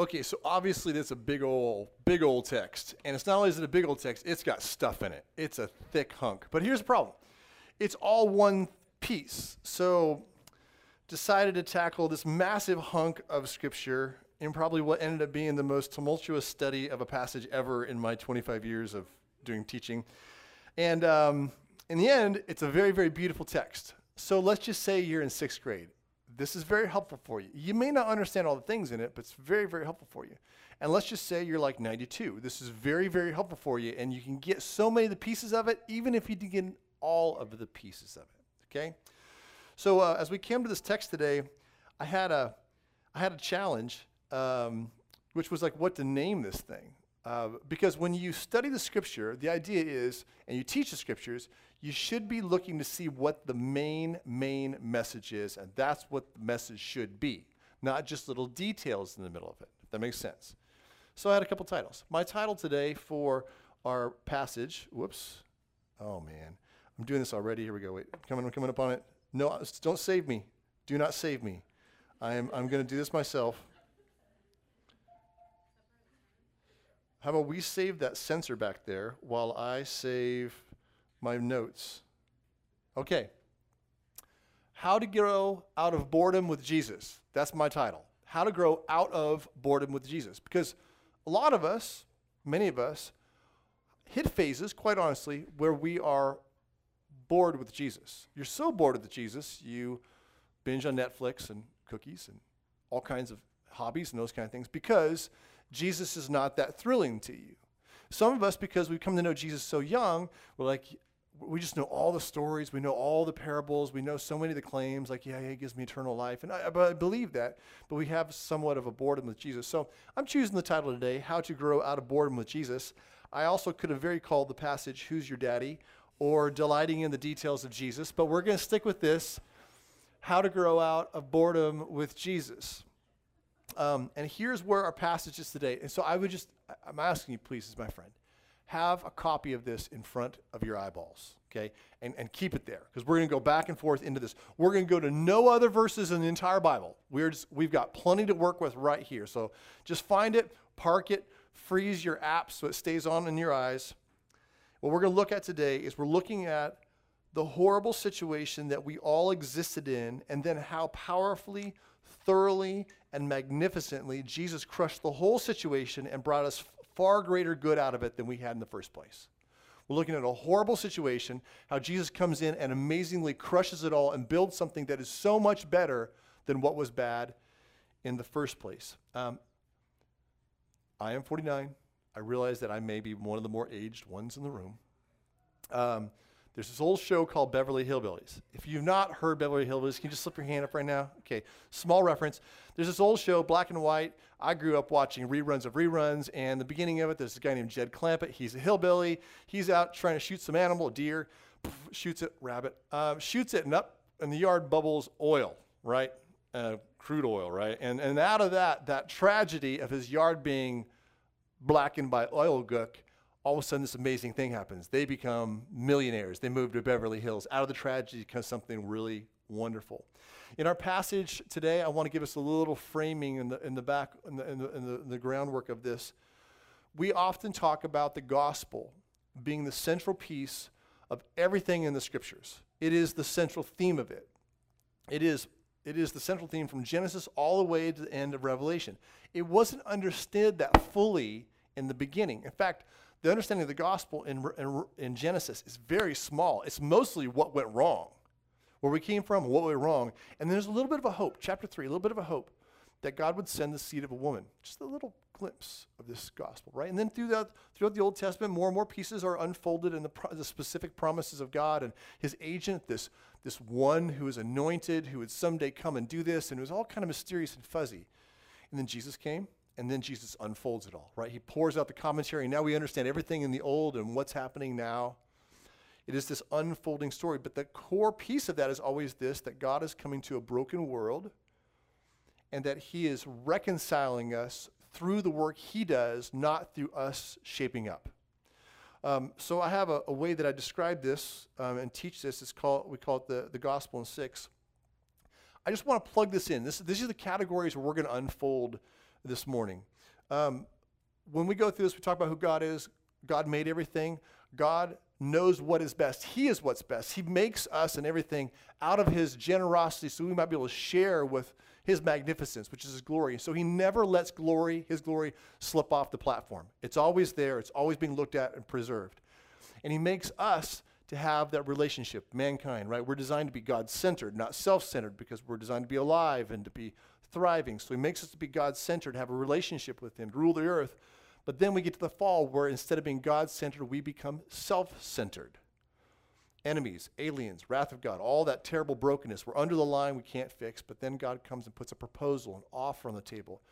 Okay, so obviously that's a big old, big old text. And it's not only is it a big old text, it's got stuff in it. It's a thick hunk. But here's the problem. It's all one piece. So decided to tackle this massive hunk of scripture in probably what ended up being the most tumultuous study of a passage ever in my 25 years of doing teaching. And um, in the end, it's a very, very beautiful text. So let's just say you're in sixth grade. This is very helpful for you. You may not understand all the things in it, but it's very, very helpful for you. And let's just say you're like 92. This is very, very helpful for you, and you can get so many of the pieces of it, even if you didn't get all of the pieces of it. Okay? So uh, as we came to this text today, I had a, I had a challenge, um, which was like what to name this thing. Uh, because when you study the scripture, the idea is, and you teach the scriptures, you should be looking to see what the main, main message is, and that's what the message should be, not just little details in the middle of it, if that makes sense. So I had a couple titles. My title today for our passage, whoops, oh man, I'm doing this already. Here we go. Wait, coming, I'm coming up on it. No, don't save me. Do not save me. I am, I'm going to do this myself. How about we save that sensor back there while I save my notes? Okay. How to grow out of boredom with Jesus. That's my title. How to grow out of boredom with Jesus. Because a lot of us, many of us, hit phases, quite honestly, where we are bored with Jesus. You're so bored with Jesus, you binge on Netflix and cookies and all kinds of hobbies and those kind of things because Jesus is not that thrilling to you. Some of us, because we come to know Jesus so young, we're like, we just know all the stories, we know all the parables, we know so many of the claims, like, yeah, he gives me eternal life. And I, I believe that, but we have somewhat of a boredom with Jesus. So I'm choosing the title today, How to Grow Out of Boredom with Jesus. I also could have very called the passage, Who's Your Daddy? or delighting in the details of Jesus, but we're going to stick with this how to grow out of boredom with Jesus. Um, and here's where our passage is today. And so I would just, I'm asking you, please, as my friend, have a copy of this in front of your eyeballs, okay? And, and keep it there because we're going to go back and forth into this. We're going to go to no other verses in the entire Bible. We're just, we've got plenty to work with right here. So just find it, park it, freeze your app so it stays on in your eyes. What we're going to look at today is we're looking at the horrible situation that we all existed in, and then how powerfully, thoroughly, and magnificently Jesus crushed the whole situation and brought us far greater good out of it than we had in the first place. We're looking at a horrible situation, how Jesus comes in and amazingly crushes it all and builds something that is so much better than what was bad in the first place. Um, I am 49. I realize that I may be one of the more aged ones in the room. Um, there's this old show called Beverly Hillbillies. If you've not heard Beverly Hillbillies, can you just slip your hand up right now? Okay, small reference. There's this old show, black and white. I grew up watching reruns of reruns, and the beginning of it, there's a guy named Jed Clampett. He's a hillbilly. He's out trying to shoot some animal, a deer, poof, shoots it, rabbit, uh, shoots it, and up in the yard bubbles oil, right? Uh, crude oil, right? And, and out of that, that tragedy of his yard being blackened by oil gook, all of a sudden this amazing thing happens. They become millionaires. They move to Beverly Hills. Out of the tragedy comes something really wonderful. In our passage today, I want to give us a little framing in the, in the back, in the, in the, in the, the groundwork of this. We often talk about the gospel being the central piece of everything in the scriptures. It is the central theme of it. It is it is the central theme from Genesis all the way to the end of Revelation. It wasn't understood that fully in the beginning. In fact, the understanding of the gospel in, in, in, Genesis is very small. It's mostly what went wrong, where we came from, what went wrong. And then there's a little bit of a hope, chapter 3, a little bit of a hope that God would send the seed of a woman. Just a little glimpse of this gospel, right? And then through throughout the Old Testament, more and more pieces are unfolded in the, the specific promises of God and his agent, this, this one who is anointed, who would someday come and do this. And it was all kind of mysterious and fuzzy. And then Jesus came, and then Jesus unfolds it all, right? He pours out the commentary, now we understand everything in the old and what's happening now. It is this unfolding story. But the core piece of that is always this that God is coming to a broken world and that He is reconciling us through the work He does, not through us shaping up. Um, so I have a, a, way that I describe this um, and teach this. It's called we call it the, the gospel in six. I just want to plug this in. This, this is the categories where we're going to unfold this morning. Um, when we go through this, we talk about who God is. God made everything. God knows what is best. He is what's best. He makes us and everything out of His generosity so we might be able to share with His magnificence, which is His glory. So He never lets glory, His glory, slip off the platform. It's always there, it's always being looked at and preserved. And He makes us to have that relationship, mankind, right? We're designed to be God centered, not self centered, because we're designed to be alive and to be thriving. So He makes us to be God centered, have a relationship with Him, rule the earth but then we get to the fall where instead of being God centered, we become self centered. Enemies, aliens, wrath of God, all that terrible brokenness. We're under the line we can't fix, but then God comes and puts a proposal, an offer on the table.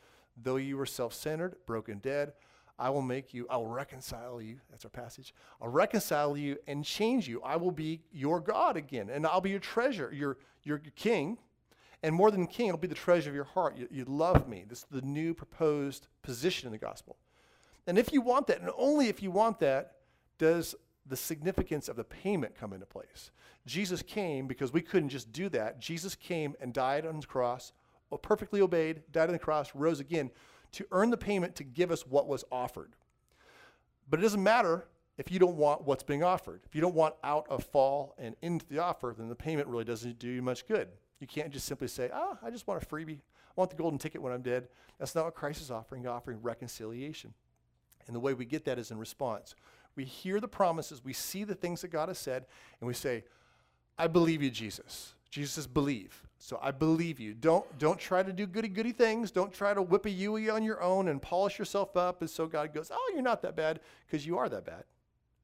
Though you were self centered, broken, dead, I will make you, I will reconcile you. That's our passage. I'll reconcile you and change you. I will be your God again, and I'll be your treasure, your, your king. And more than king, I'll be the treasure of your heart. You, you love me. This is the new proposed position in the gospel. And if you want that, and only if you want that, does the significance of the payment come into place. Jesus came because we couldn't just do that. Jesus came and died on the cross, perfectly obeyed, died on the cross, rose again to earn the payment to give us what was offered. But it doesn't matter if you don't want what's being offered. If you don't want out of fall and into the offer, then the payment really doesn't do you much good. You can't just simply say, ah, oh, I just want a freebie. I want the golden ticket when I'm dead. That's not what Christ is offering. He's offering reconciliation. And the way we get that is in response. We hear the promises, we see the things that God has said, and we say, I believe you, Jesus. Jesus says, believe. So I believe you. Don't, don't try to do goody goody things. Don't try to whip a Yui on your own and polish yourself up. And so God goes, Oh, you're not that bad, because you are that bad.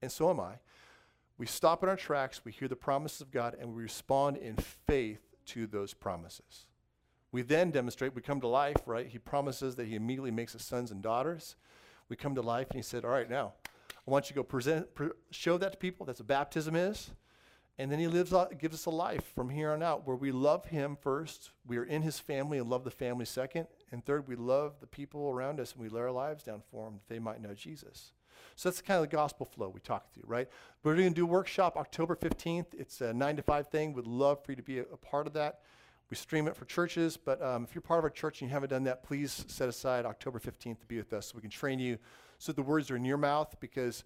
And so am I. We stop in our tracks, we hear the promises of God, and we respond in faith to those promises. We then demonstrate, we come to life, right? He promises that He immediately makes us sons and daughters we come to life and he said, All right, now, I want you to go present, pre- show that to people. That's what baptism is. And then he lives, gives us a life from here on out where we love him first. We are in his family and love the family second. And third, we love the people around us and we lay our lives down for them that they might know Jesus. So that's the kind of the gospel flow we talked through, right? We're going to do a workshop October 15th. It's a 9 to 5 thing. We'd love for you to be a, a part of that. We stream it for churches, but um, if you're part of our church and you haven't done that, please set aside October 15th to be with us so we can train you so the words are in your mouth because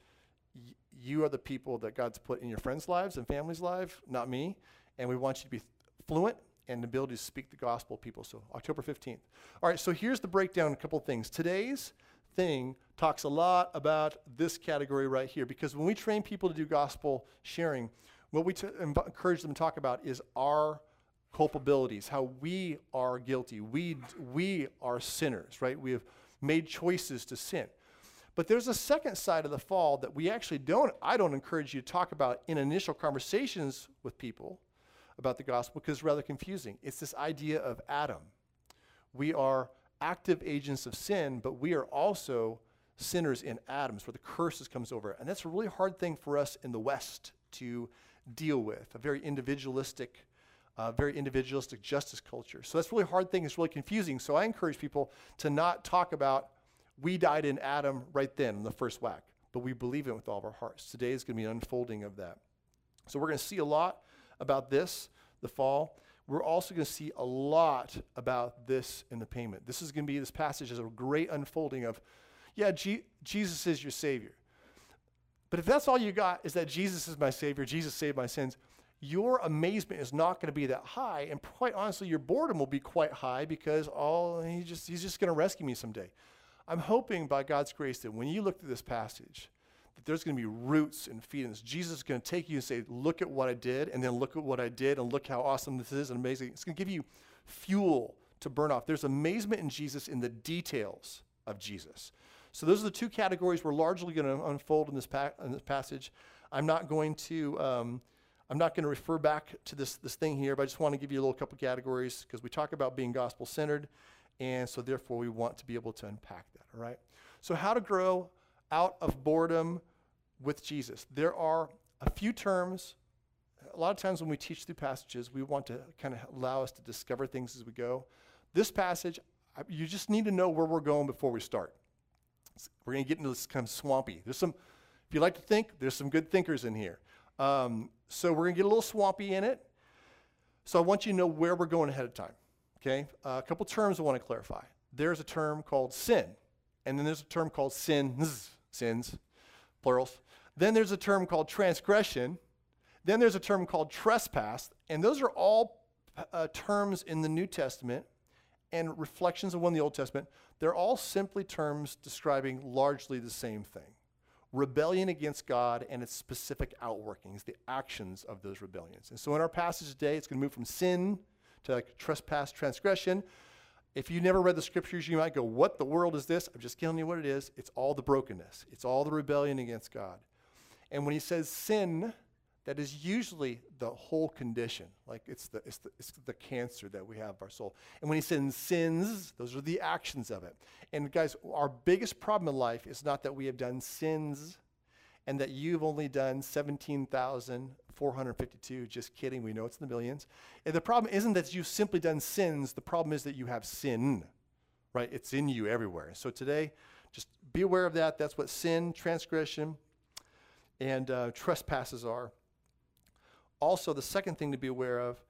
y- you are the people that God's put in your friends' lives and families' lives, not me. And we want you to be fluent and the ability to speak the gospel to people. So October 15th. All right, so here's the breakdown, a couple things. Today's thing talks a lot about this category right here because when we train people to do gospel sharing, what we t- encourage them to talk about is our culpabilities, how we are guilty. We, we are sinners, right? We have made choices to sin. But there's a second side of the fall that we actually don't, I don't encourage you to talk about in initial conversations with people about the gospel because it's rather confusing. It's this idea of Adam. We are active agents of sin, but we are also sinners in Adam's, where the curses comes over. And that's a really hard thing for us in the West to deal with, a very individualistic uh, very individualistic justice culture. So that's a really hard thing. It's really confusing. So I encourage people to not talk about we died in Adam right then in the first whack, but we believe it with all of our hearts. Today is going to be an unfolding of that. So we're going to see a lot about this, the fall. We're also going to see a lot about this in the payment. This is going to be this passage is a great unfolding of, yeah, G- Jesus is your Savior. But if that's all you got is that Jesus is my Savior, Jesus saved my sins, your amazement is not going to be that high. And quite honestly, your boredom will be quite high because all he just, he's just going to rescue me someday. I'm hoping by God's grace that when you look through this passage, that there's going to be roots and feelings. Jesus is going to take you and say, Look at what I did, and then look at what I did, and look how awesome this is and amazing. It's going to give you fuel to burn off. There's amazement in Jesus in the details of Jesus. So, those are the two categories we're largely going to unfold in this, pa- in this passage. I'm not going to. Um, I'm not going to refer back to this, this thing here, but I just want to give you a little couple categories because we talk about being gospel centered, and so therefore we want to be able to unpack that, all right? So, how to grow out of boredom with Jesus. There are a few terms. A lot of times when we teach through passages, we want to kind of allow us to discover things as we go. This passage, you just need to know where we're going before we start. We're going to get into this kind of swampy. There's some, if you like to think, there's some good thinkers in here. Um, so we're going to get a little swampy in it. So I want you to know where we're going ahead of time. Okay? Uh, a couple terms I want to clarify. there's a term called sin. And then there's a term called sins, sins, plurals. Then there's a term called transgression. Then there's a term called trespass. And those are all uh, terms in the New Testament and reflections of one in the Old Testament. They're all simply terms describing largely the same thing rebellion against God and its specific outworkings, the actions of those rebellions. And so in our passage today, it's going to move from sin to like trespass, transgression. If you never read the scriptures, you might go, What the world is this? I'm just telling you what it is. It's all the brokenness, it's all the rebellion against God. And when he says sin, that is usually the whole condition. Like it's the, it's the, it's the cancer that we have of our soul. And when he says sins, those are the actions of it. And guys, our biggest problem in life is not that we have done sins and that you've only done 17,452. Just kidding. We know it's in the millions. And the problem isn't that you've simply done sins. The problem is that you have sin, right? It's in you everywhere. So today, just be aware of that. That's what sin, transgression, and uh, trespasses are also, the second thing to be aware of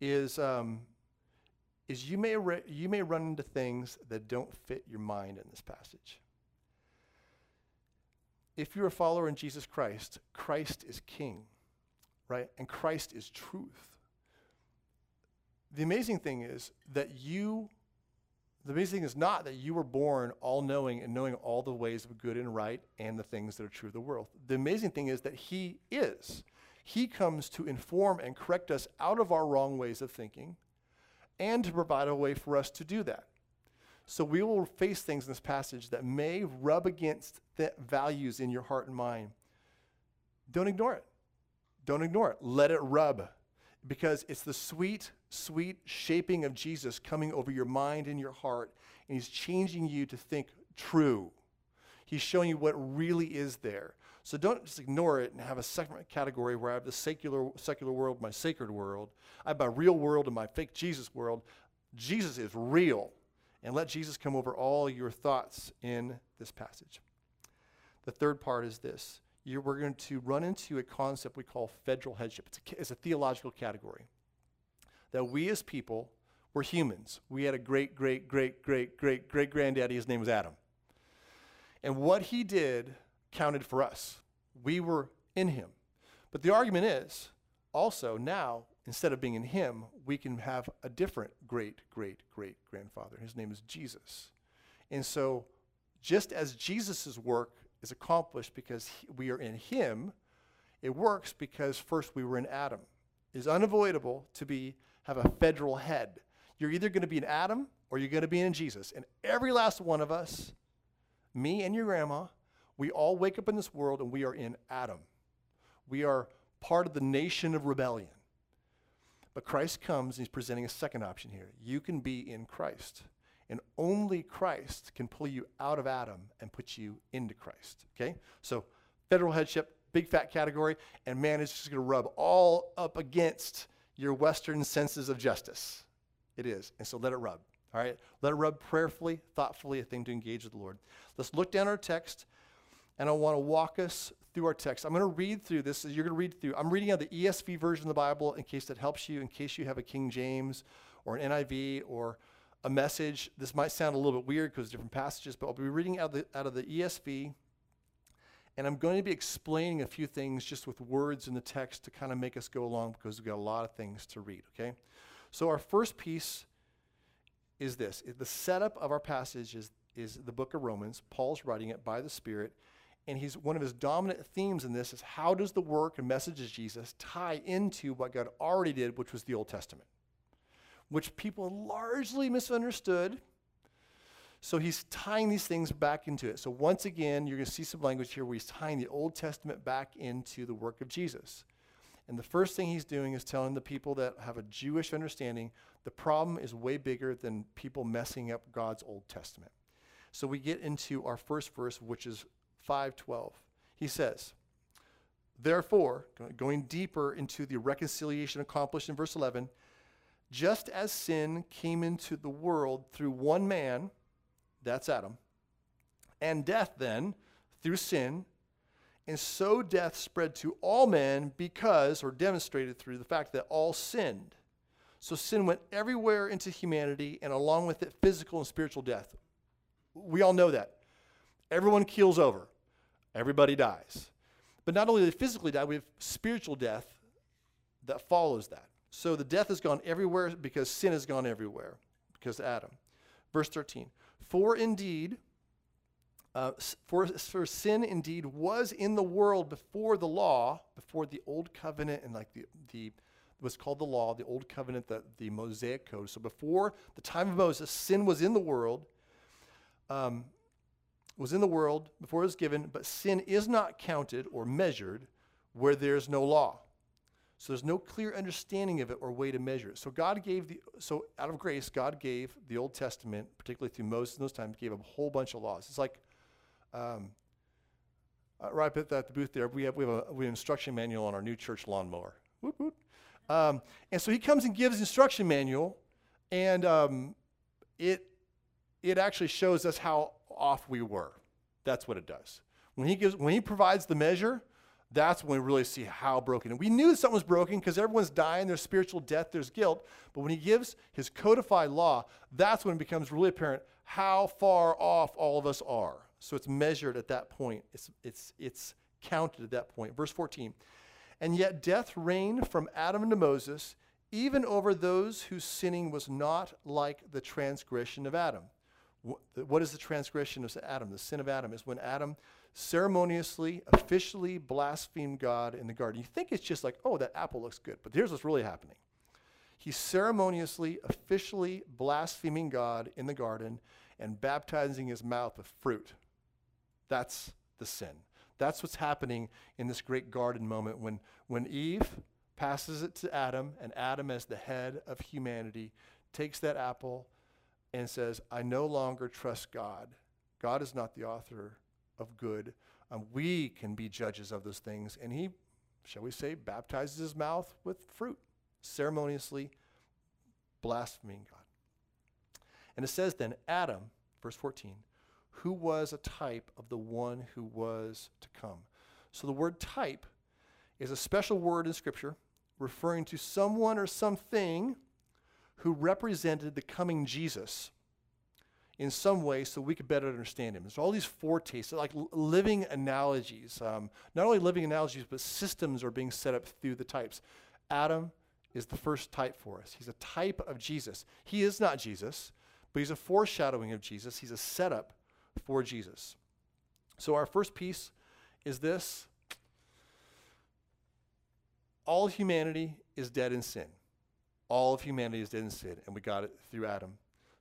is, um, is you, may re- you may run into things that don't fit your mind in this passage. If you're a follower in Jesus Christ, Christ is king, right? And Christ is truth. The amazing thing is that you, the amazing thing is not that you were born all knowing and knowing all the ways of good and right and the things that are true of the world. The amazing thing is that He is. He comes to inform and correct us out of our wrong ways of thinking and to provide a way for us to do that. So we will face things in this passage that may rub against the values in your heart and mind. Don't ignore it. Don't ignore it. Let it rub because it's the sweet, sweet shaping of Jesus coming over your mind and your heart, and He's changing you to think true. He's showing you what really is there. So don't just ignore it and have a second category where I have the secular, secular world, my sacred world. I have my real world and my fake Jesus world. Jesus is real. And let Jesus come over all your thoughts in this passage. The third part is this You're, we're going to run into a concept we call federal headship. It's a, it's a theological category. That we as people, we're humans. We had a great, great, great, great, great, great granddaddy. His name was Adam. And what he did counted for us. We were in him. But the argument is also now, instead of being in him, we can have a different great, great, great grandfather. His name is Jesus. And so, just as Jesus' work is accomplished because he, we are in him, it works because first we were in Adam. It is unavoidable to be have a federal head. You're either going to be in Adam or you're going to be in Jesus. And every last one of us, me and your grandma, we all wake up in this world and we are in Adam. We are part of the nation of rebellion. But Christ comes and he's presenting a second option here. You can be in Christ. And only Christ can pull you out of Adam and put you into Christ. Okay? So, federal headship, big fat category, and man is just going to rub all up against your Western senses of justice. It is. And so let it rub. All right? Let it rub prayerfully, thoughtfully, a thing to engage with the Lord. Let's look down our text and I want to walk us through our text. I'm going to read through this. You're going to read through. I'm reading out the ESV version of the Bible in case that helps you, in case you have a King James or an NIV or a message. This might sound a little bit weird because different passages, but I'll be reading out, the, out of the ESV. And I'm going to be explaining a few things just with words in the text to kind of make us go along because we've got a lot of things to read, okay? So our first piece is this. The setup of our passage is, is the book of Romans. Paul's writing it by the Spirit and he's one of his dominant themes in this is how does the work and message of Jesus tie into what God already did, which was the Old Testament, which people largely misunderstood. So he's tying these things back into it. So once again, you're going to see some language here where he's tying the Old Testament back into the work of Jesus. And the first thing he's doing is telling the people that have a Jewish understanding the problem is way bigger than people messing up God's Old Testament. So we get into our first verse, which is 5:12. He says, Therefore, going deeper into the reconciliation accomplished in verse 11, just as sin came into the world through one man, that's Adam, and death then through sin, and so death spread to all men because, or demonstrated through the fact that all sinned. So sin went everywhere into humanity, and along with it, physical and spiritual death. We all know that. Everyone keels over, everybody dies. But not only do they physically die, we have spiritual death that follows that. So the death has gone everywhere because sin has gone everywhere, because Adam. Verse 13 For indeed, uh, for, for sin indeed was in the world before the law, before the old covenant and like the, the was called the law, the old covenant, the, the Mosaic code. So before the time of Moses, sin was in the world, um, was in the world before it was given, but sin is not counted or measured where there's no law. So there's no clear understanding of it or way to measure it. So God gave the so out of grace, God gave the Old Testament, particularly through Moses in those times, gave a whole bunch of laws. It's like um, uh, right at the booth there, we have we have, a, we have an instruction manual on our new church lawnmower. Whoop, whoop. Um, and so he comes and gives instruction manual, and um, it it actually shows us how off we were. That's what it does. When he gives when he provides the measure, that's when we really see how broken. And we knew something was broken because everyone's dying, there's spiritual death, there's guilt. But when he gives his codified law, that's when it becomes really apparent how far off all of us are. So it's measured at that point. It's it's it's counted at that point. Verse 14. And yet death reigned from Adam to Moses, even over those whose sinning was not like the transgression of Adam. What is the transgression of Adam? The sin of Adam is when Adam ceremoniously, officially blasphemed God in the garden. You think it's just like, oh, that apple looks good. But here's what's really happening. He's ceremoniously, officially blaspheming God in the garden and baptizing his mouth with fruit. That's the sin. That's what's happening in this great garden moment when, when Eve passes it to Adam, and Adam, as the head of humanity, takes that apple and says, I no longer trust God. God is not the author of good. Um, we can be judges of those things. And he, shall we say, baptizes his mouth with fruit, ceremoniously blaspheming God. And it says then, Adam, verse 14, who was a type of the one who was to come. So the word type is a special word in Scripture referring to someone or something who represented the coming Jesus in some way so we could better understand him. There's all these foretastes, like living analogies. Um, not only living analogies, but systems are being set up through the types. Adam is the first type for us. He's a type of Jesus. He is not Jesus, but he's a foreshadowing of Jesus. He's a setup for Jesus. So, our first piece is this all humanity is dead in sin. All of humanity is dead in sin, and we got it through Adam.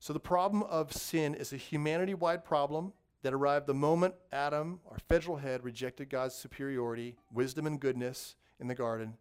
So the problem of sin is a humanity wide problem that arrived the moment Adam, our federal head, rejected God's superiority, wisdom, and goodness in the garden.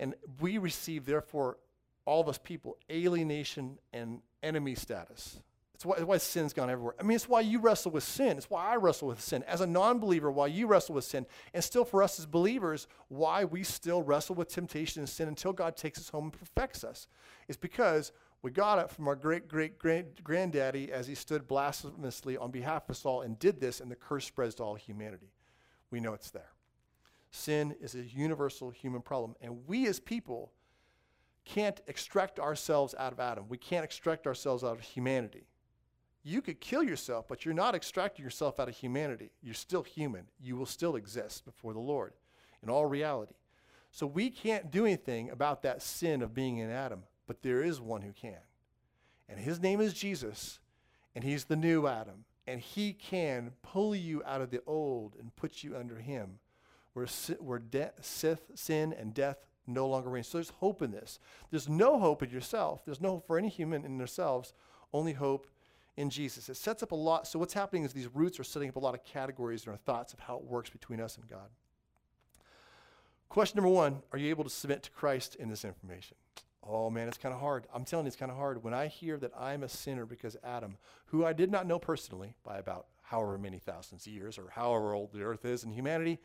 And we receive, therefore, all of us people, alienation and enemy status. It's why, it's why sin's gone everywhere. I mean, it's why you wrestle with sin. It's why I wrestle with sin. As a non believer, why you wrestle with sin. And still, for us as believers, why we still wrestle with temptation and sin until God takes us home and perfects us. It's because we got it from our great great granddaddy as he stood blasphemously on behalf of us all and did this, and the curse spreads to all humanity. We know it's there. Sin is a universal human problem, and we as people can't extract ourselves out of Adam. We can't extract ourselves out of humanity. You could kill yourself, but you're not extracting yourself out of humanity. You're still human. You will still exist before the Lord in all reality. So we can't do anything about that sin of being in Adam but there is one who can. And his name is Jesus, and he's the new Adam. And he can pull you out of the old and put you under him, where, where Sith, sin and death no longer reign. So there's hope in this. There's no hope in yourself. There's no hope for any human in themselves, only hope in Jesus. It sets up a lot. So what's happening is these roots are setting up a lot of categories in our thoughts of how it works between us and God. Question number one Are you able to submit to Christ in this information? Oh man, it's kind of hard. I'm telling you, it's kind of hard. When I hear that I'm a sinner because Adam, who I did not know personally by about however many thousands of years or however old the earth is in humanity,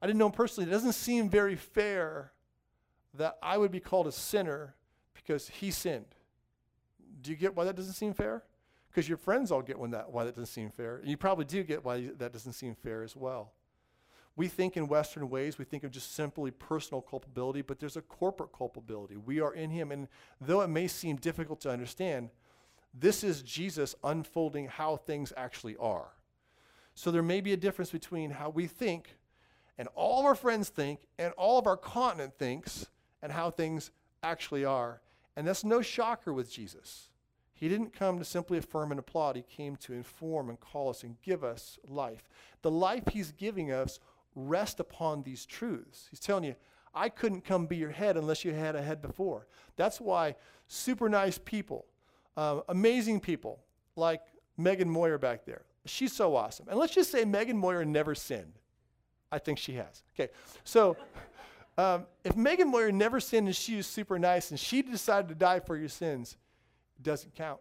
I didn't know him personally. It doesn't seem very fair that I would be called a sinner because he sinned. Do you get why that doesn't seem fair? Because your friends all get when that, why that doesn't seem fair. And you probably do get why that doesn't seem fair as well. We think in Western ways, we think of just simply personal culpability, but there's a corporate culpability. We are in Him. And though it may seem difficult to understand, this is Jesus unfolding how things actually are. So there may be a difference between how we think and all of our friends think and all of our continent thinks and how things actually are. And that's no shocker with Jesus. He didn't come to simply affirm and applaud. He came to inform and call us and give us life. The life he's giving us rests upon these truths. He's telling you, I couldn't come be your head unless you had a head before. That's why super nice people, uh, amazing people like Megan Moyer back there, she's so awesome. And let's just say Megan Moyer never sinned. I think she has. Okay, so um, if Megan Moyer never sinned and she was super nice and she decided to die for your sins, it doesn't count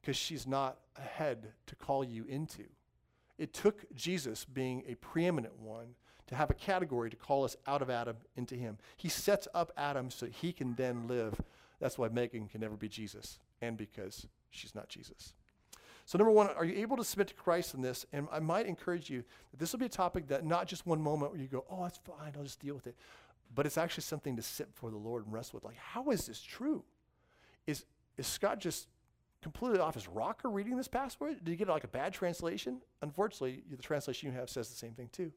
because she's not a head to call you into. It took Jesus being a preeminent one to have a category to call us out of Adam into him. He sets up Adam so he can then live. That's why Megan can never be Jesus, and because she's not Jesus. So, number one, are you able to submit to Christ in this? And I might encourage you that this will be a topic that not just one moment where you go, oh, that's fine, I'll just deal with it. But it's actually something to sit before the Lord and wrestle with. Like, how is this true? Is, is Scott just completely off his rocker reading this password? Did he get like a bad translation? Unfortunately, the translation you have says the same thing too.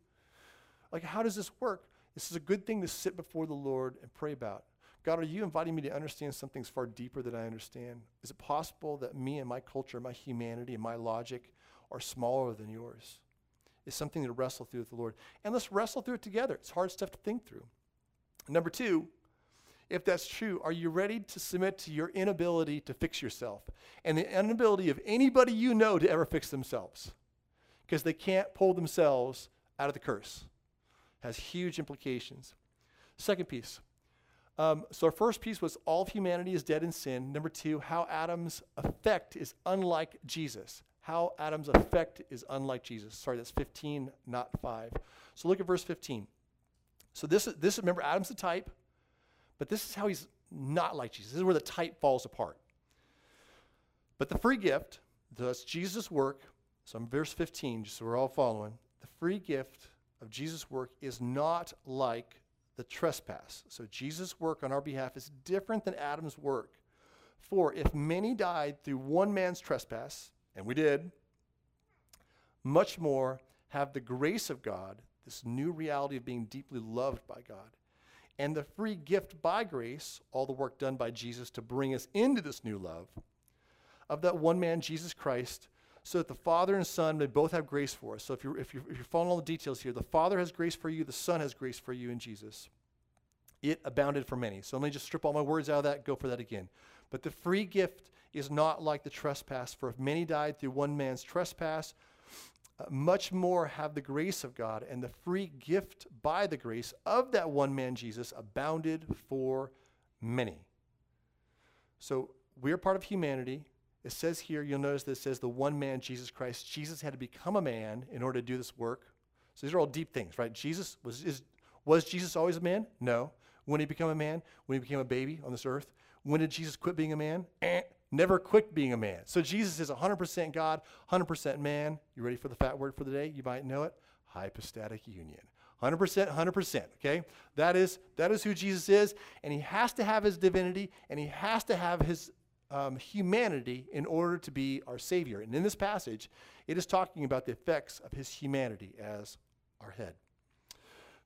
Like, how does this work? This is a good thing to sit before the Lord and pray about. God, are you inviting me to understand something far deeper than I understand? Is it possible that me and my culture, my humanity, and my logic are smaller than yours? It's something to wrestle through with the Lord. And let's wrestle through it together. It's hard stuff to think through. Number two, if that's true, are you ready to submit to your inability to fix yourself and the inability of anybody you know to ever fix themselves? Because they can't pull themselves out of the curse. It has huge implications. Second piece, um, so our first piece was all of humanity is dead in sin. Number two, how Adam's effect is unlike Jesus. How Adam's effect is unlike Jesus. Sorry, that's 15, not 5. So look at verse 15. So this, is this remember, Adam's the type, but this is how he's not like Jesus. This is where the type falls apart. But the free gift, thus Jesus' work, so in verse 15, just so we're all following, the free gift of Jesus' work is not like the trespass. So Jesus' work on our behalf is different than Adam's work. For if many died through one man's trespass, and we did, much more have the grace of God, this new reality of being deeply loved by God, and the free gift by grace, all the work done by Jesus to bring us into this new love, of that one man, Jesus Christ, so that the Father and Son may both have grace for us. So if you're, if you're, if you're following all the details here, the Father has grace for you, the Son has grace for you in Jesus. It abounded for many. So let me just strip all my words out of that, go for that again. But the free gift is not like the trespass, for if many died through one man's trespass, much more have the grace of God and the free gift by the grace of that one man Jesus abounded for many. So we're part of humanity. It says here, you'll notice that it says the one man, Jesus Christ. Jesus had to become a man in order to do this work. So these are all deep things, right? Jesus was, is, was Jesus always a man? No. When he became a man? When he became a baby on this earth? When did Jesus quit being a man? Eh, never quit being a man. So Jesus is 100% God, 100% man. You ready for the fat word for the day? You might know it. Hypostatic union. 100%, 100%, okay? That is, that is who Jesus is, and he has to have his divinity, and he has to have his um, humanity in order to be our Savior. And in this passage, it is talking about the effects of his humanity as our head.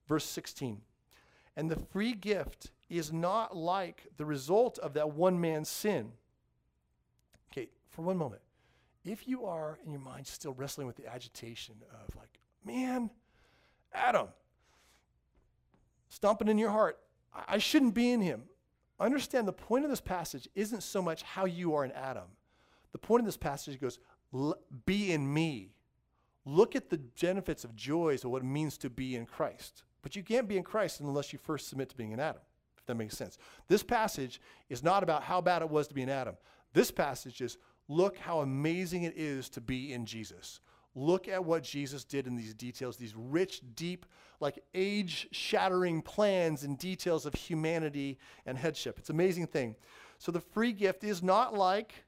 Verse 16 And the free gift is not like the result of that one man's sin. Okay, for one moment. If you are in your mind still wrestling with the agitation of, like, man, Adam, stomping in your heart, I shouldn't be in him. Understand the point of this passage isn't so much how you are in Adam. The point of this passage goes, be in me. Look at the benefits of joys of what it means to be in Christ. But you can't be in Christ unless you first submit to being in Adam, if that makes sense. This passage is not about how bad it was to be in Adam. This passage is look how amazing it is to be in Jesus. Look at what Jesus did in these details, these rich, deep, like age shattering plans and details of humanity and headship. It's an amazing thing. So the free gift is not like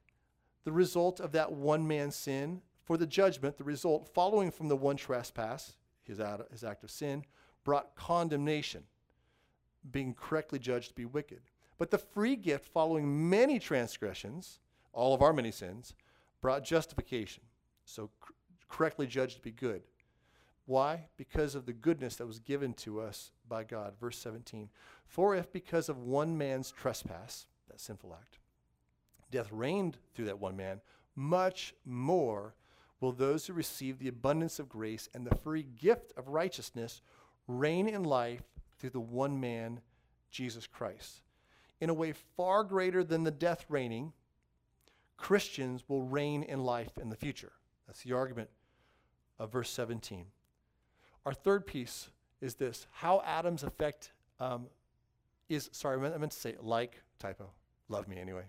the result of that one man's sin. For the judgment, the result following from the one trespass, his, act of sin, brought condemnation, being correctly judged to be wicked. But the free gift, following many transgressions, all of our many sins, brought justification, so cr- correctly judged to be good. Why? Because of the goodness that was given to us by God. Verse 17. For if because of one man's trespass, that sinful act, death reigned through that one man, much more will those who receive the abundance of grace and the free gift of righteousness reign in life through the one man, Jesus Christ. In a way far greater than the death reigning, Christians will reign in life in the future. That's the argument of verse 17. Our third piece is this how Adam's effect um, is, sorry, I meant to say like, typo. Love me anyway.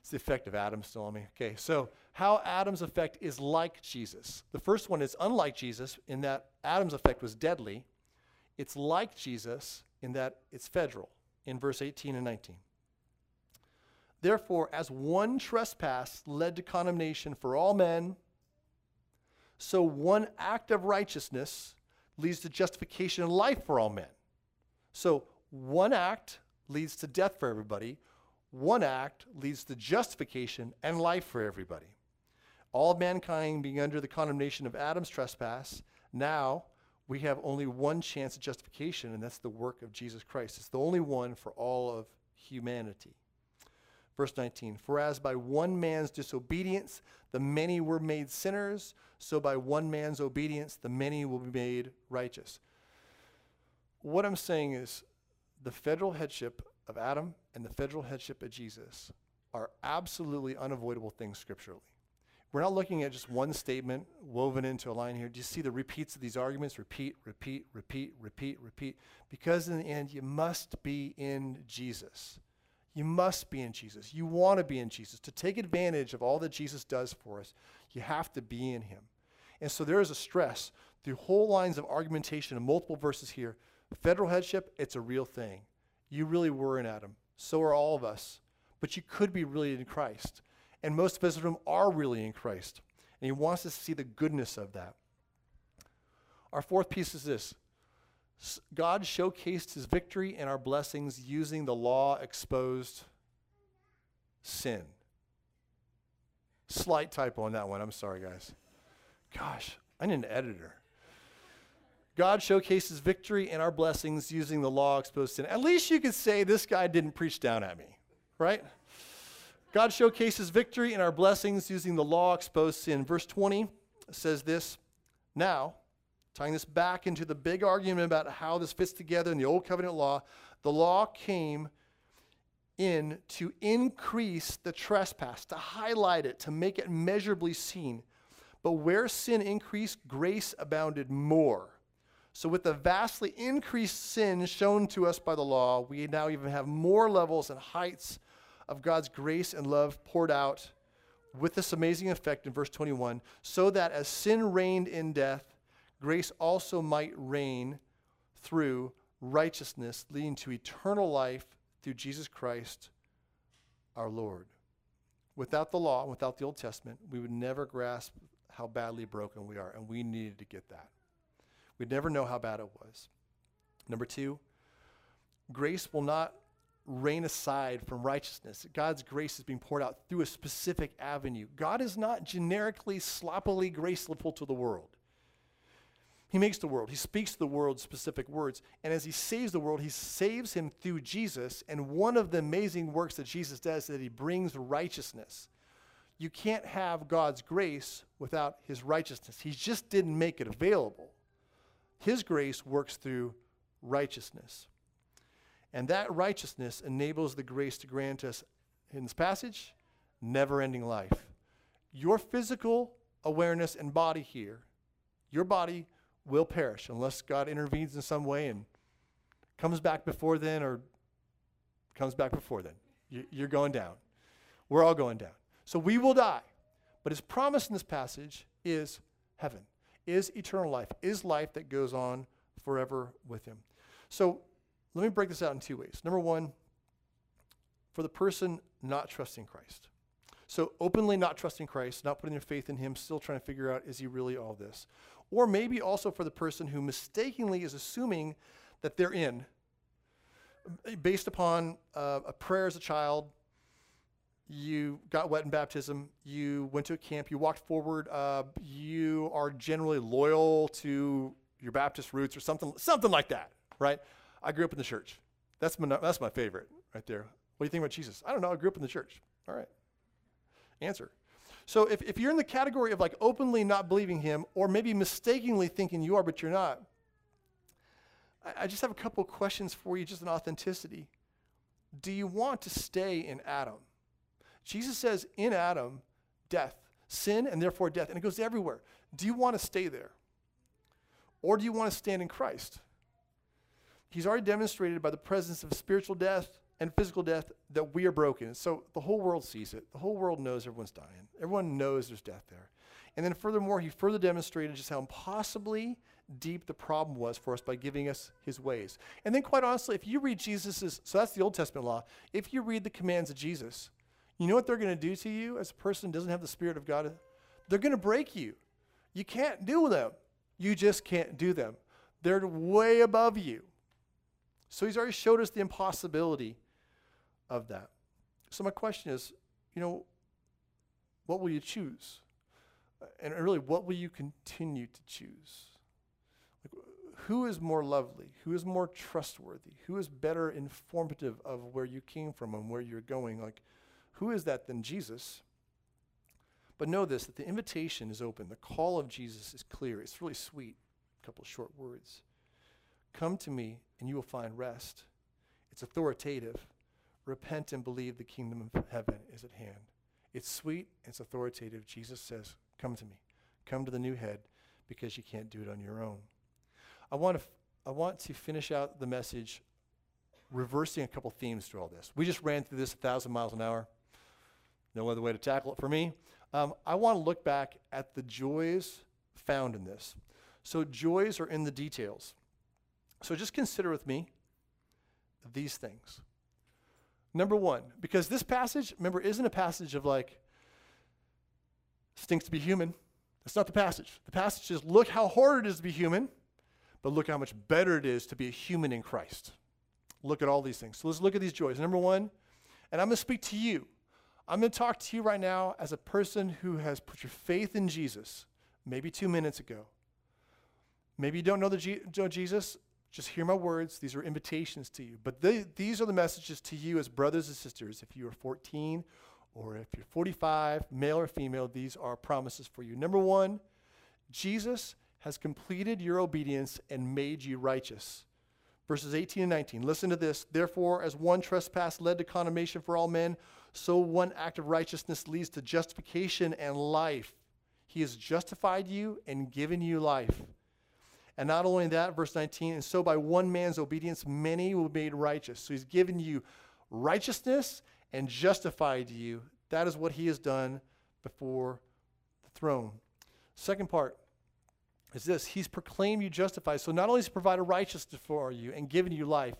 It's the effect of Adam still on me. Okay, so how Adam's effect is like Jesus. The first one is unlike Jesus in that Adam's effect was deadly. It's like Jesus in that it's federal in verse 18 and 19. Therefore, as one trespass led to condemnation for all men, so one act of righteousness leads to justification and life for all men. So one act leads to death for everybody, one act leads to justification and life for everybody. All mankind being under the condemnation of Adam's trespass, now we have only one chance at justification, and that's the work of Jesus Christ. It's the only one for all of humanity. Verse 19 For as by one man's disobedience the many were made sinners, so by one man's obedience the many will be made righteous. What I'm saying is the federal headship of Adam and the federal headship of Jesus are absolutely unavoidable things scripturally. We're not looking at just one statement woven into a line here. Do you see the repeats of these arguments? Repeat, repeat, repeat, repeat, repeat. Because in the end, you must be in Jesus. You must be in Jesus. You want to be in Jesus. To take advantage of all that Jesus does for us, you have to be in him. And so there is a stress through whole lines of argumentation and multiple verses here. Federal headship, it's a real thing. You really were in Adam. So are all of us. But you could be really in Christ. And most of us in the room are really in Christ. And he wants us to see the goodness of that. Our fourth piece is this God showcased his victory and our blessings using the law exposed sin. Slight typo on that one. I'm sorry, guys. Gosh, I need an editor. God showcases victory and our blessings using the law exposed sin. At least you could say this guy didn't preach down at me, right? God showcases victory and our blessings using the law exposed sin. Verse 20 says this Now, tying this back into the big argument about how this fits together in the old covenant law, the law came in to increase the trespass, to highlight it, to make it measurably seen. But where sin increased, grace abounded more. So, with the vastly increased sin shown to us by the law, we now even have more levels and heights of God's grace and love poured out with this amazing effect in verse 21 so that as sin reigned in death, grace also might reign through righteousness, leading to eternal life through Jesus Christ our Lord. Without the law, without the Old Testament, we would never grasp how badly broken we are, and we needed to get that. We'd never know how bad it was. Number two, grace will not reign aside from righteousness. God's grace is being poured out through a specific avenue. God is not generically, sloppily graceful to the world. He makes the world. He speaks the world specific words. And as he saves the world, he saves him through Jesus. And one of the amazing works that Jesus does is that he brings righteousness. You can't have God's grace without his righteousness. He just didn't make it available. His grace works through righteousness. And that righteousness enables the grace to grant us, in this passage, never ending life. Your physical awareness and body here, your body will perish unless God intervenes in some way and comes back before then or comes back before then. You're going down. We're all going down. So we will die. But his promise in this passage is heaven, is eternal life, is life that goes on forever with him. So let me break this out in two ways. Number one, for the person not trusting Christ. So openly not trusting Christ, not putting their faith in him, still trying to figure out is he really all this? Or maybe also for the person who mistakenly is assuming that they're in based upon uh, a prayer as a child, you got wet in baptism, you went to a camp, you walked forward, uh, you are generally loyal to your Baptist roots or something, something like that, right? I grew up in the church. That's my, that's my favorite right there. What do you think about Jesus? I don't know. I grew up in the church. All right. Answer. So if, if you're in the category of like openly not believing him or maybe mistakenly thinking you are, but you're not, I, I just have a couple questions for you, just an authenticity. Do you want to stay in Adam? Jesus says, in Adam, death, sin, and therefore death. And it goes everywhere. Do you want to stay there? Or do you want to stand in Christ? He's already demonstrated by the presence of spiritual death and physical death that we are broken. So the whole world sees it. The whole world knows everyone's dying. Everyone knows there's death there. And then furthermore, he further demonstrated just how impossibly deep the problem was for us by giving us his ways. And then quite honestly, if you read Jesus's, so that's the Old Testament law, if you read the commands of Jesus, you know what they're going to do to you as a person doesn't have the Spirit of God? They're going to break you. You can't do them. You just can't do them. They're way above you. So he's already showed us the impossibility of that. So my question is, you know, what will you choose? And really, what will you continue to choose? Like, who is more lovely? Who is more trustworthy? Who is better informative of where you came from and where you're going? Like, who is that than Jesus? But know this that the invitation is open. The call of Jesus is clear. It's really sweet. A couple of short words. Come to me and you will find rest. It's authoritative. Repent and believe the kingdom of heaven is at hand. It's sweet, it's authoritative. Jesus says, Come to me. Come to the new head because you can't do it on your own. I want to, f- I want to finish out the message reversing a couple themes through all this. We just ran through this a thousand miles an hour. No other way to tackle it for me. Um, I want to look back at the joys found in this. So, joys are in the details. So, just consider with me these things. Number one, because this passage, remember, isn't a passage of like, stinks to be human. That's not the passage. The passage is look how hard it is to be human, but look how much better it is to be a human in Christ. Look at all these things. So let's look at these joys. Number one, and I'm going to speak to you. I'm going to talk to you right now as a person who has put your faith in Jesus maybe two minutes ago. Maybe you don't know the G- know Jesus. Just hear my words. These are invitations to you. But these are the messages to you as brothers and sisters. If you are 14 or if you're 45, male or female, these are promises for you. Number one, Jesus has completed your obedience and made you righteous. Verses 18 and 19. Listen to this. Therefore, as one trespass led to condemnation for all men, so one act of righteousness leads to justification and life. He has justified you and given you life. And not only that, verse 19, and so by one man's obedience, many will be made righteous. So he's given you righteousness and justified you. That is what he has done before the throne. Second part is this He's proclaimed you justified. So not only has he provided righteousness for you and given you life,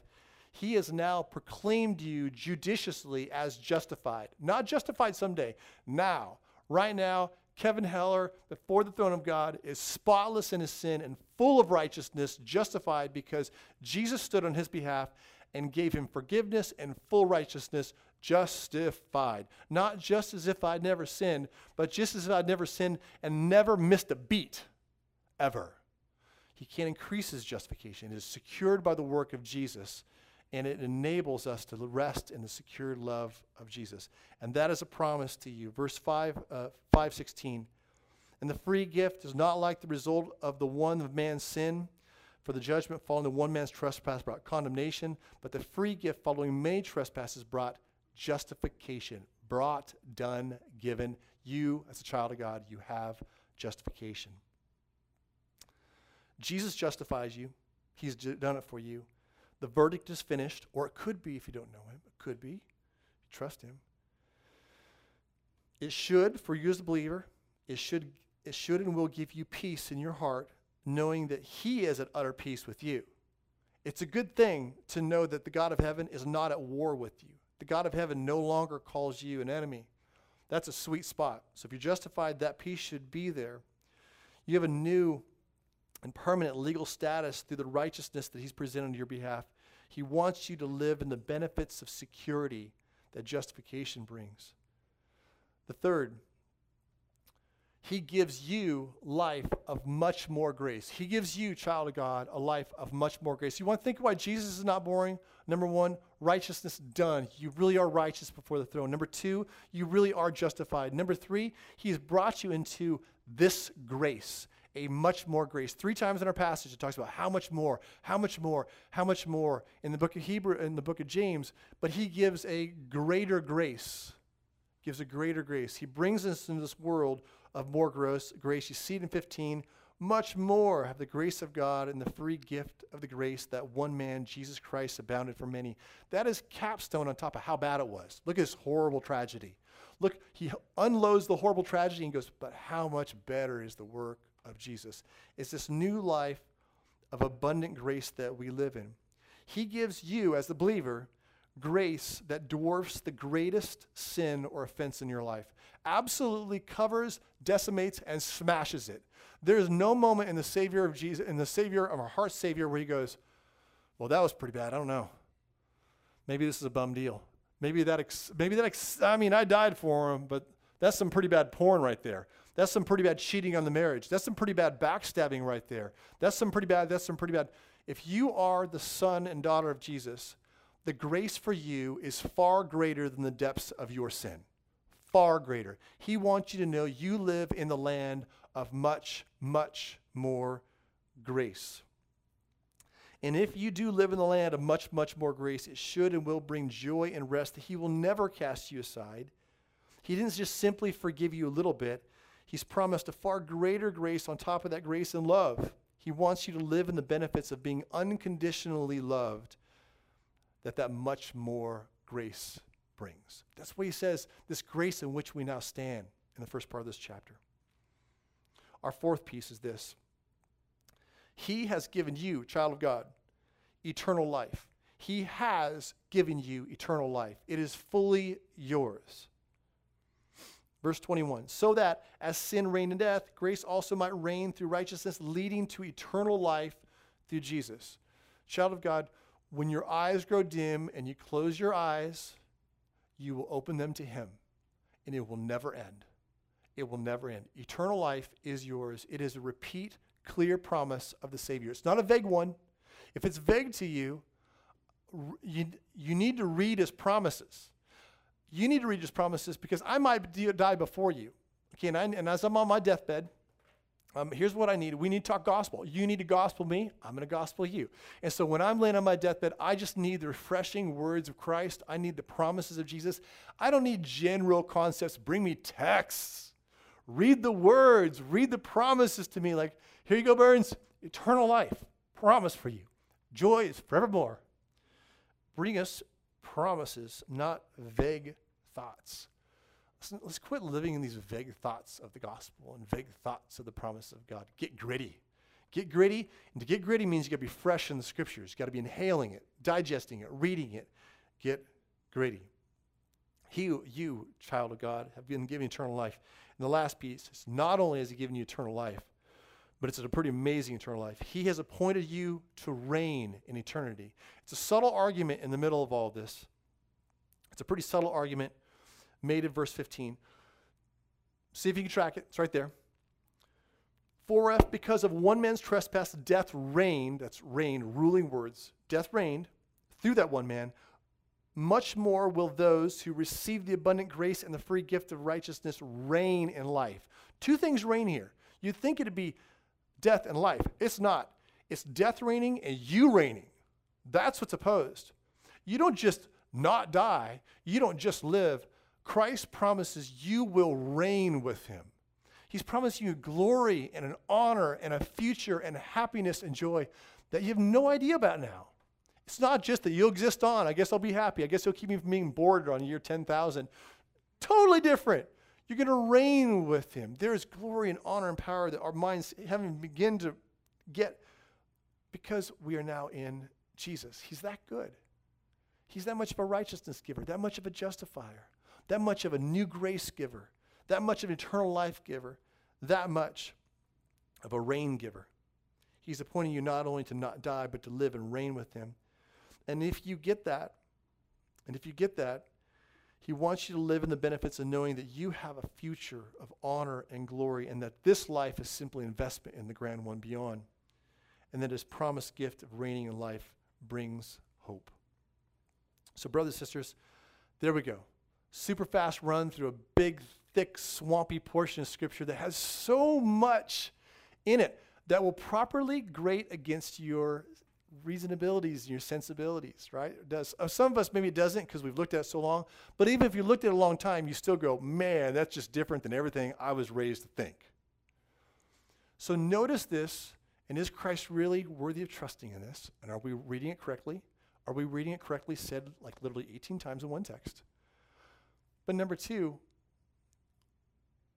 he has now proclaimed you judiciously as justified. Not justified someday, now. Right now, Kevin Heller, before the throne of God, is spotless in his sin and full of righteousness, justified because Jesus stood on his behalf and gave him forgiveness and full righteousness, justified. Not just as if I'd never sinned, but just as if I'd never sinned and never missed a beat, ever. He can't increase his justification. It is secured by the work of Jesus and it enables us to rest in the secure love of Jesus. And that is a promise to you. Verse 5, uh, 516. And the free gift is not like the result of the one of man's sin, for the judgment following the one man's trespass brought condemnation, but the free gift following many trespasses brought justification. Brought, done, given. You, as a child of God, you have justification. Jesus justifies you. He's done it for you. The verdict is finished, or it could be if you don't know him. It could be. Trust him. It should, for you as a believer, it should, it should and will give you peace in your heart, knowing that he is at utter peace with you. It's a good thing to know that the God of heaven is not at war with you. The God of heaven no longer calls you an enemy. That's a sweet spot. So if you're justified, that peace should be there. You have a new and permanent legal status through the righteousness that He's presented on your behalf. He wants you to live in the benefits of security that justification brings. The third, he gives you life of much more grace. He gives you, child of God, a life of much more grace. You want to think why Jesus is not boring? Number one, righteousness done. You really are righteous before the throne. Number two, you really are justified. Number three, he has brought you into this grace, a much more grace. Three times in our passage, it talks about how much more, how much more, how much more in the book of Hebrew, in the book of James, but he gives a greater grace. Gives a greater grace. He brings us into this world of more grace. grace. You see it in 15. Much more have the grace of God and the free gift of the grace that one man, Jesus Christ, abounded for many. That is capstone on top of how bad it was. Look at this horrible tragedy. Look, he unloads the horrible tragedy and goes, but how much better is the work of Jesus? It's this new life of abundant grace that we live in. He gives you, as the believer, grace that dwarfs the greatest sin or offense in your life. Absolutely covers, decimates, and smashes it. There is no moment in the Savior of Jesus, in the Savior of our heart Savior, where he goes, Well, that was pretty bad. I don't know. Maybe this is a bum deal. Maybe that, ex- maybe that, ex- I mean, I died for him, but that's some pretty bad porn right there. That's some pretty bad cheating on the marriage. That's some pretty bad backstabbing right there. That's some pretty bad, that's some pretty bad. If you are the son and daughter of Jesus, the grace for you is far greater than the depths of your sin. Far greater. He wants you to know you live in the land of much, much more grace. And if you do live in the land of much, much more grace, it should and will bring joy and rest. That He will never cast you aside. He didn't just simply forgive you a little bit, He's promised a far greater grace on top of that grace and love. He wants you to live in the benefits of being unconditionally loved that that much more grace brings. That's what he says, this grace in which we now stand in the first part of this chapter. Our fourth piece is this He has given you, child of God, eternal life. He has given you eternal life. It is fully yours. Verse 21 So that as sin reigned in death, grace also might reign through righteousness, leading to eternal life through Jesus. Child of God, when your eyes grow dim and you close your eyes, you will open them to Him, and it will never end. It will never end. Eternal life is yours. It is a repeat, clear promise of the Savior. It's not a vague one. If it's vague to you, you, you need to read His promises. You need to read His promises because I might die before you. Okay, and, I, and as I'm on my deathbed, um, here's what I need. We need to talk gospel. You need to gospel me. I'm going to gospel you. And so when I'm laying on my deathbed, I just need the refreshing words of Christ. I need the promises of Jesus. I don't need general concepts. Bring me texts. Read the words. Read the promises to me. Like, here you go, Burns. Eternal life. Promise for you. Joy is forevermore. Bring us promises, not vague thoughts. Let's, let's quit living in these vague thoughts of the gospel and vague thoughts of the promise of God. Get gritty. Get gritty. And to get gritty means you got to be fresh in the scriptures. You got to be inhaling it, digesting it, reading it. Get gritty. He, you, child of God, have been given eternal life. And the last piece is not only has He given you eternal life, but it's a pretty amazing eternal life. He has appointed you to reign in eternity. It's a subtle argument in the middle of all this. It's a pretty subtle argument made in verse 15. See if you can track it. It's right there. For if because of one man's trespass death reigned, that's reigned, ruling words, death reigned through that one man, much more will those who receive the abundant grace and the free gift of righteousness reign in life. Two things reign here. You'd think it'd be death and life. It's not. It's death reigning and you reigning. That's what's opposed. You don't just not die, you don't just live, Christ promises you will reign with him. He's promising you glory and an honor and a future and happiness and joy that you have no idea about now. It's not just that you'll exist on. I guess I'll be happy. I guess he'll keep me from being bored on year 10,000. Totally different. You're going to reign with him. There is glory and honor and power that our minds haven't begin to get because we are now in Jesus. He's that good. He's that much of a righteousness giver, that much of a justifier. That much of a new grace giver, that much of an eternal life giver, that much of a reign giver. He's appointing you not only to not die, but to live and reign with him. And if you get that, and if you get that, he wants you to live in the benefits of knowing that you have a future of honor and glory, and that this life is simply investment in the grand one beyond, and that his promised gift of reigning in life brings hope. So, brothers and sisters, there we go. Super fast run through a big, thick, swampy portion of Scripture that has so much in it that will properly grate against your reasonabilities and your sensibilities, right? Does. Uh, some of us maybe it doesn't because we've looked at it so long. But even if you looked at it a long time, you still go, man, that's just different than everything I was raised to think. So notice this, and is Christ really worthy of trusting in this? And are we reading it correctly? Are we reading it correctly, said like literally 18 times in one text? But number two,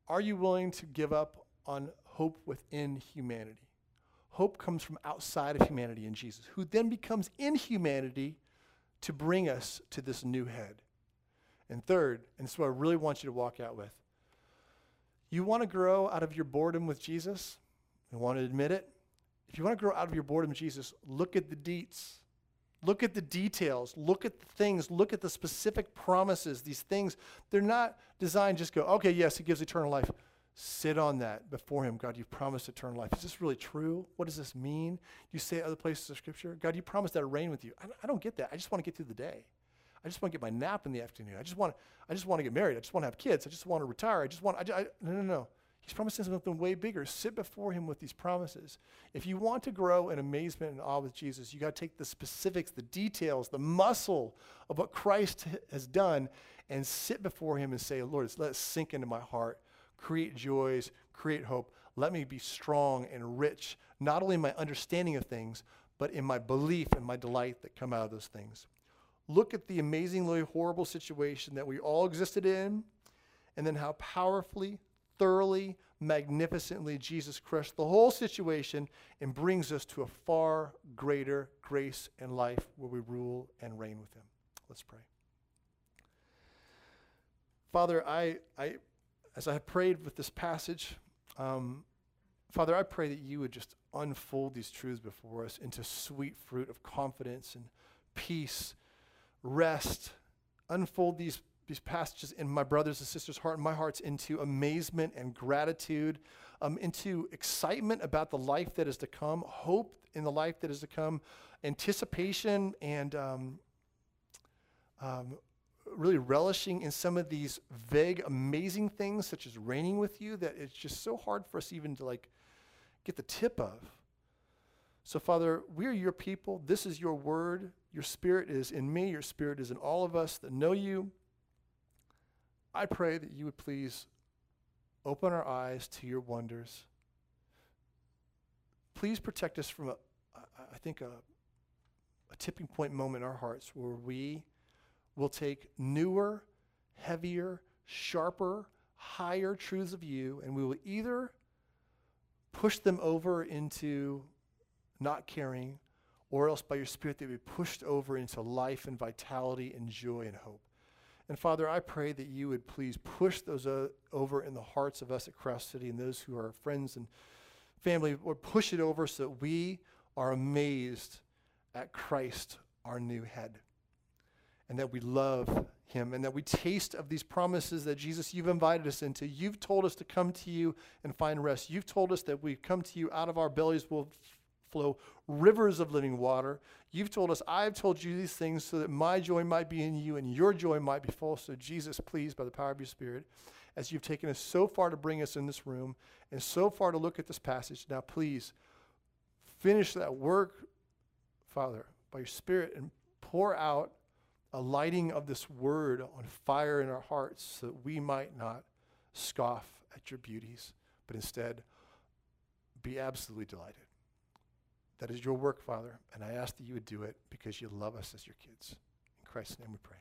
are you willing to give up on hope within humanity? Hope comes from outside of humanity in Jesus, who then becomes in humanity to bring us to this new head. And third, and this is what I really want you to walk out with you want to grow out of your boredom with Jesus? You want to admit it? If you want to grow out of your boredom with Jesus, look at the deets. Look at the details. Look at the things. Look at the specific promises. These things, they're not designed just go, okay, yes, he gives eternal life. Sit on that before Him. God, you've promised eternal life. Is this really true? What does this mean? You say other places of Scripture, God, you promised that I reign with you. I, I don't get that. I just want to get through the day. I just want to get my nap in the afternoon. I just want, I just want to get married. I just want to have kids. I just want to retire. I just want, I, I, no, no, no. He's promising something way bigger. Sit before Him with these promises. If you want to grow in amazement and awe with Jesus, you got to take the specifics, the details, the muscle of what Christ has done, and sit before Him and say, Lord, let it sink into my heart create joys, create hope. Let me be strong and rich, not only in my understanding of things, but in my belief and my delight that come out of those things. Look at the amazingly horrible situation that we all existed in, and then how powerfully, thoroughly, magnificently Jesus crushed the whole situation and brings us to a far greater grace and life where we rule and reign with Him. Let's pray. Father, I, I as I have prayed with this passage, um, Father, I pray that you would just unfold these truths before us into sweet fruit of confidence and peace, rest. Unfold these, these passages in my brothers and sisters' heart and my hearts into amazement and gratitude, um, into excitement about the life that is to come, hope in the life that is to come, anticipation and um, um, really relishing in some of these vague, amazing things, such as reigning with you, that it's just so hard for us even to like get the tip of. So, Father, we are your people. This is your word. Your spirit is in me. Your spirit is in all of us that know you. I pray that you would please open our eyes to your wonders. Please protect us from a, I think, a, a tipping point moment in our hearts where we will take newer, heavier, sharper, higher truths of you, and we will either push them over into not caring, or else by your Spirit they will be pushed over into life and vitality and joy and hope. And Father, I pray that you would please push those uh, over in the hearts of us at Cross City and those who are friends and family, or push it over so that we are amazed at Christ, our new head and that we love him and that we taste of these promises that Jesus, you've invited us into. You've told us to come to you and find rest. You've told us that we come to you, out of our bellies will flow rivers of living water. You've told us, I've told you these things so that my joy might be in you and your joy might be full. So, Jesus, please, by the power of your Spirit, as you've taken us so far to bring us in this room and so far to look at this passage, now please finish that work, Father, by your Spirit and pour out a lighting of this word on fire in our hearts so that we might not scoff at your beauties, but instead be absolutely delighted. That is your work, Father, and I ask that you would do it because you love us as your kids. In Christ's name we pray.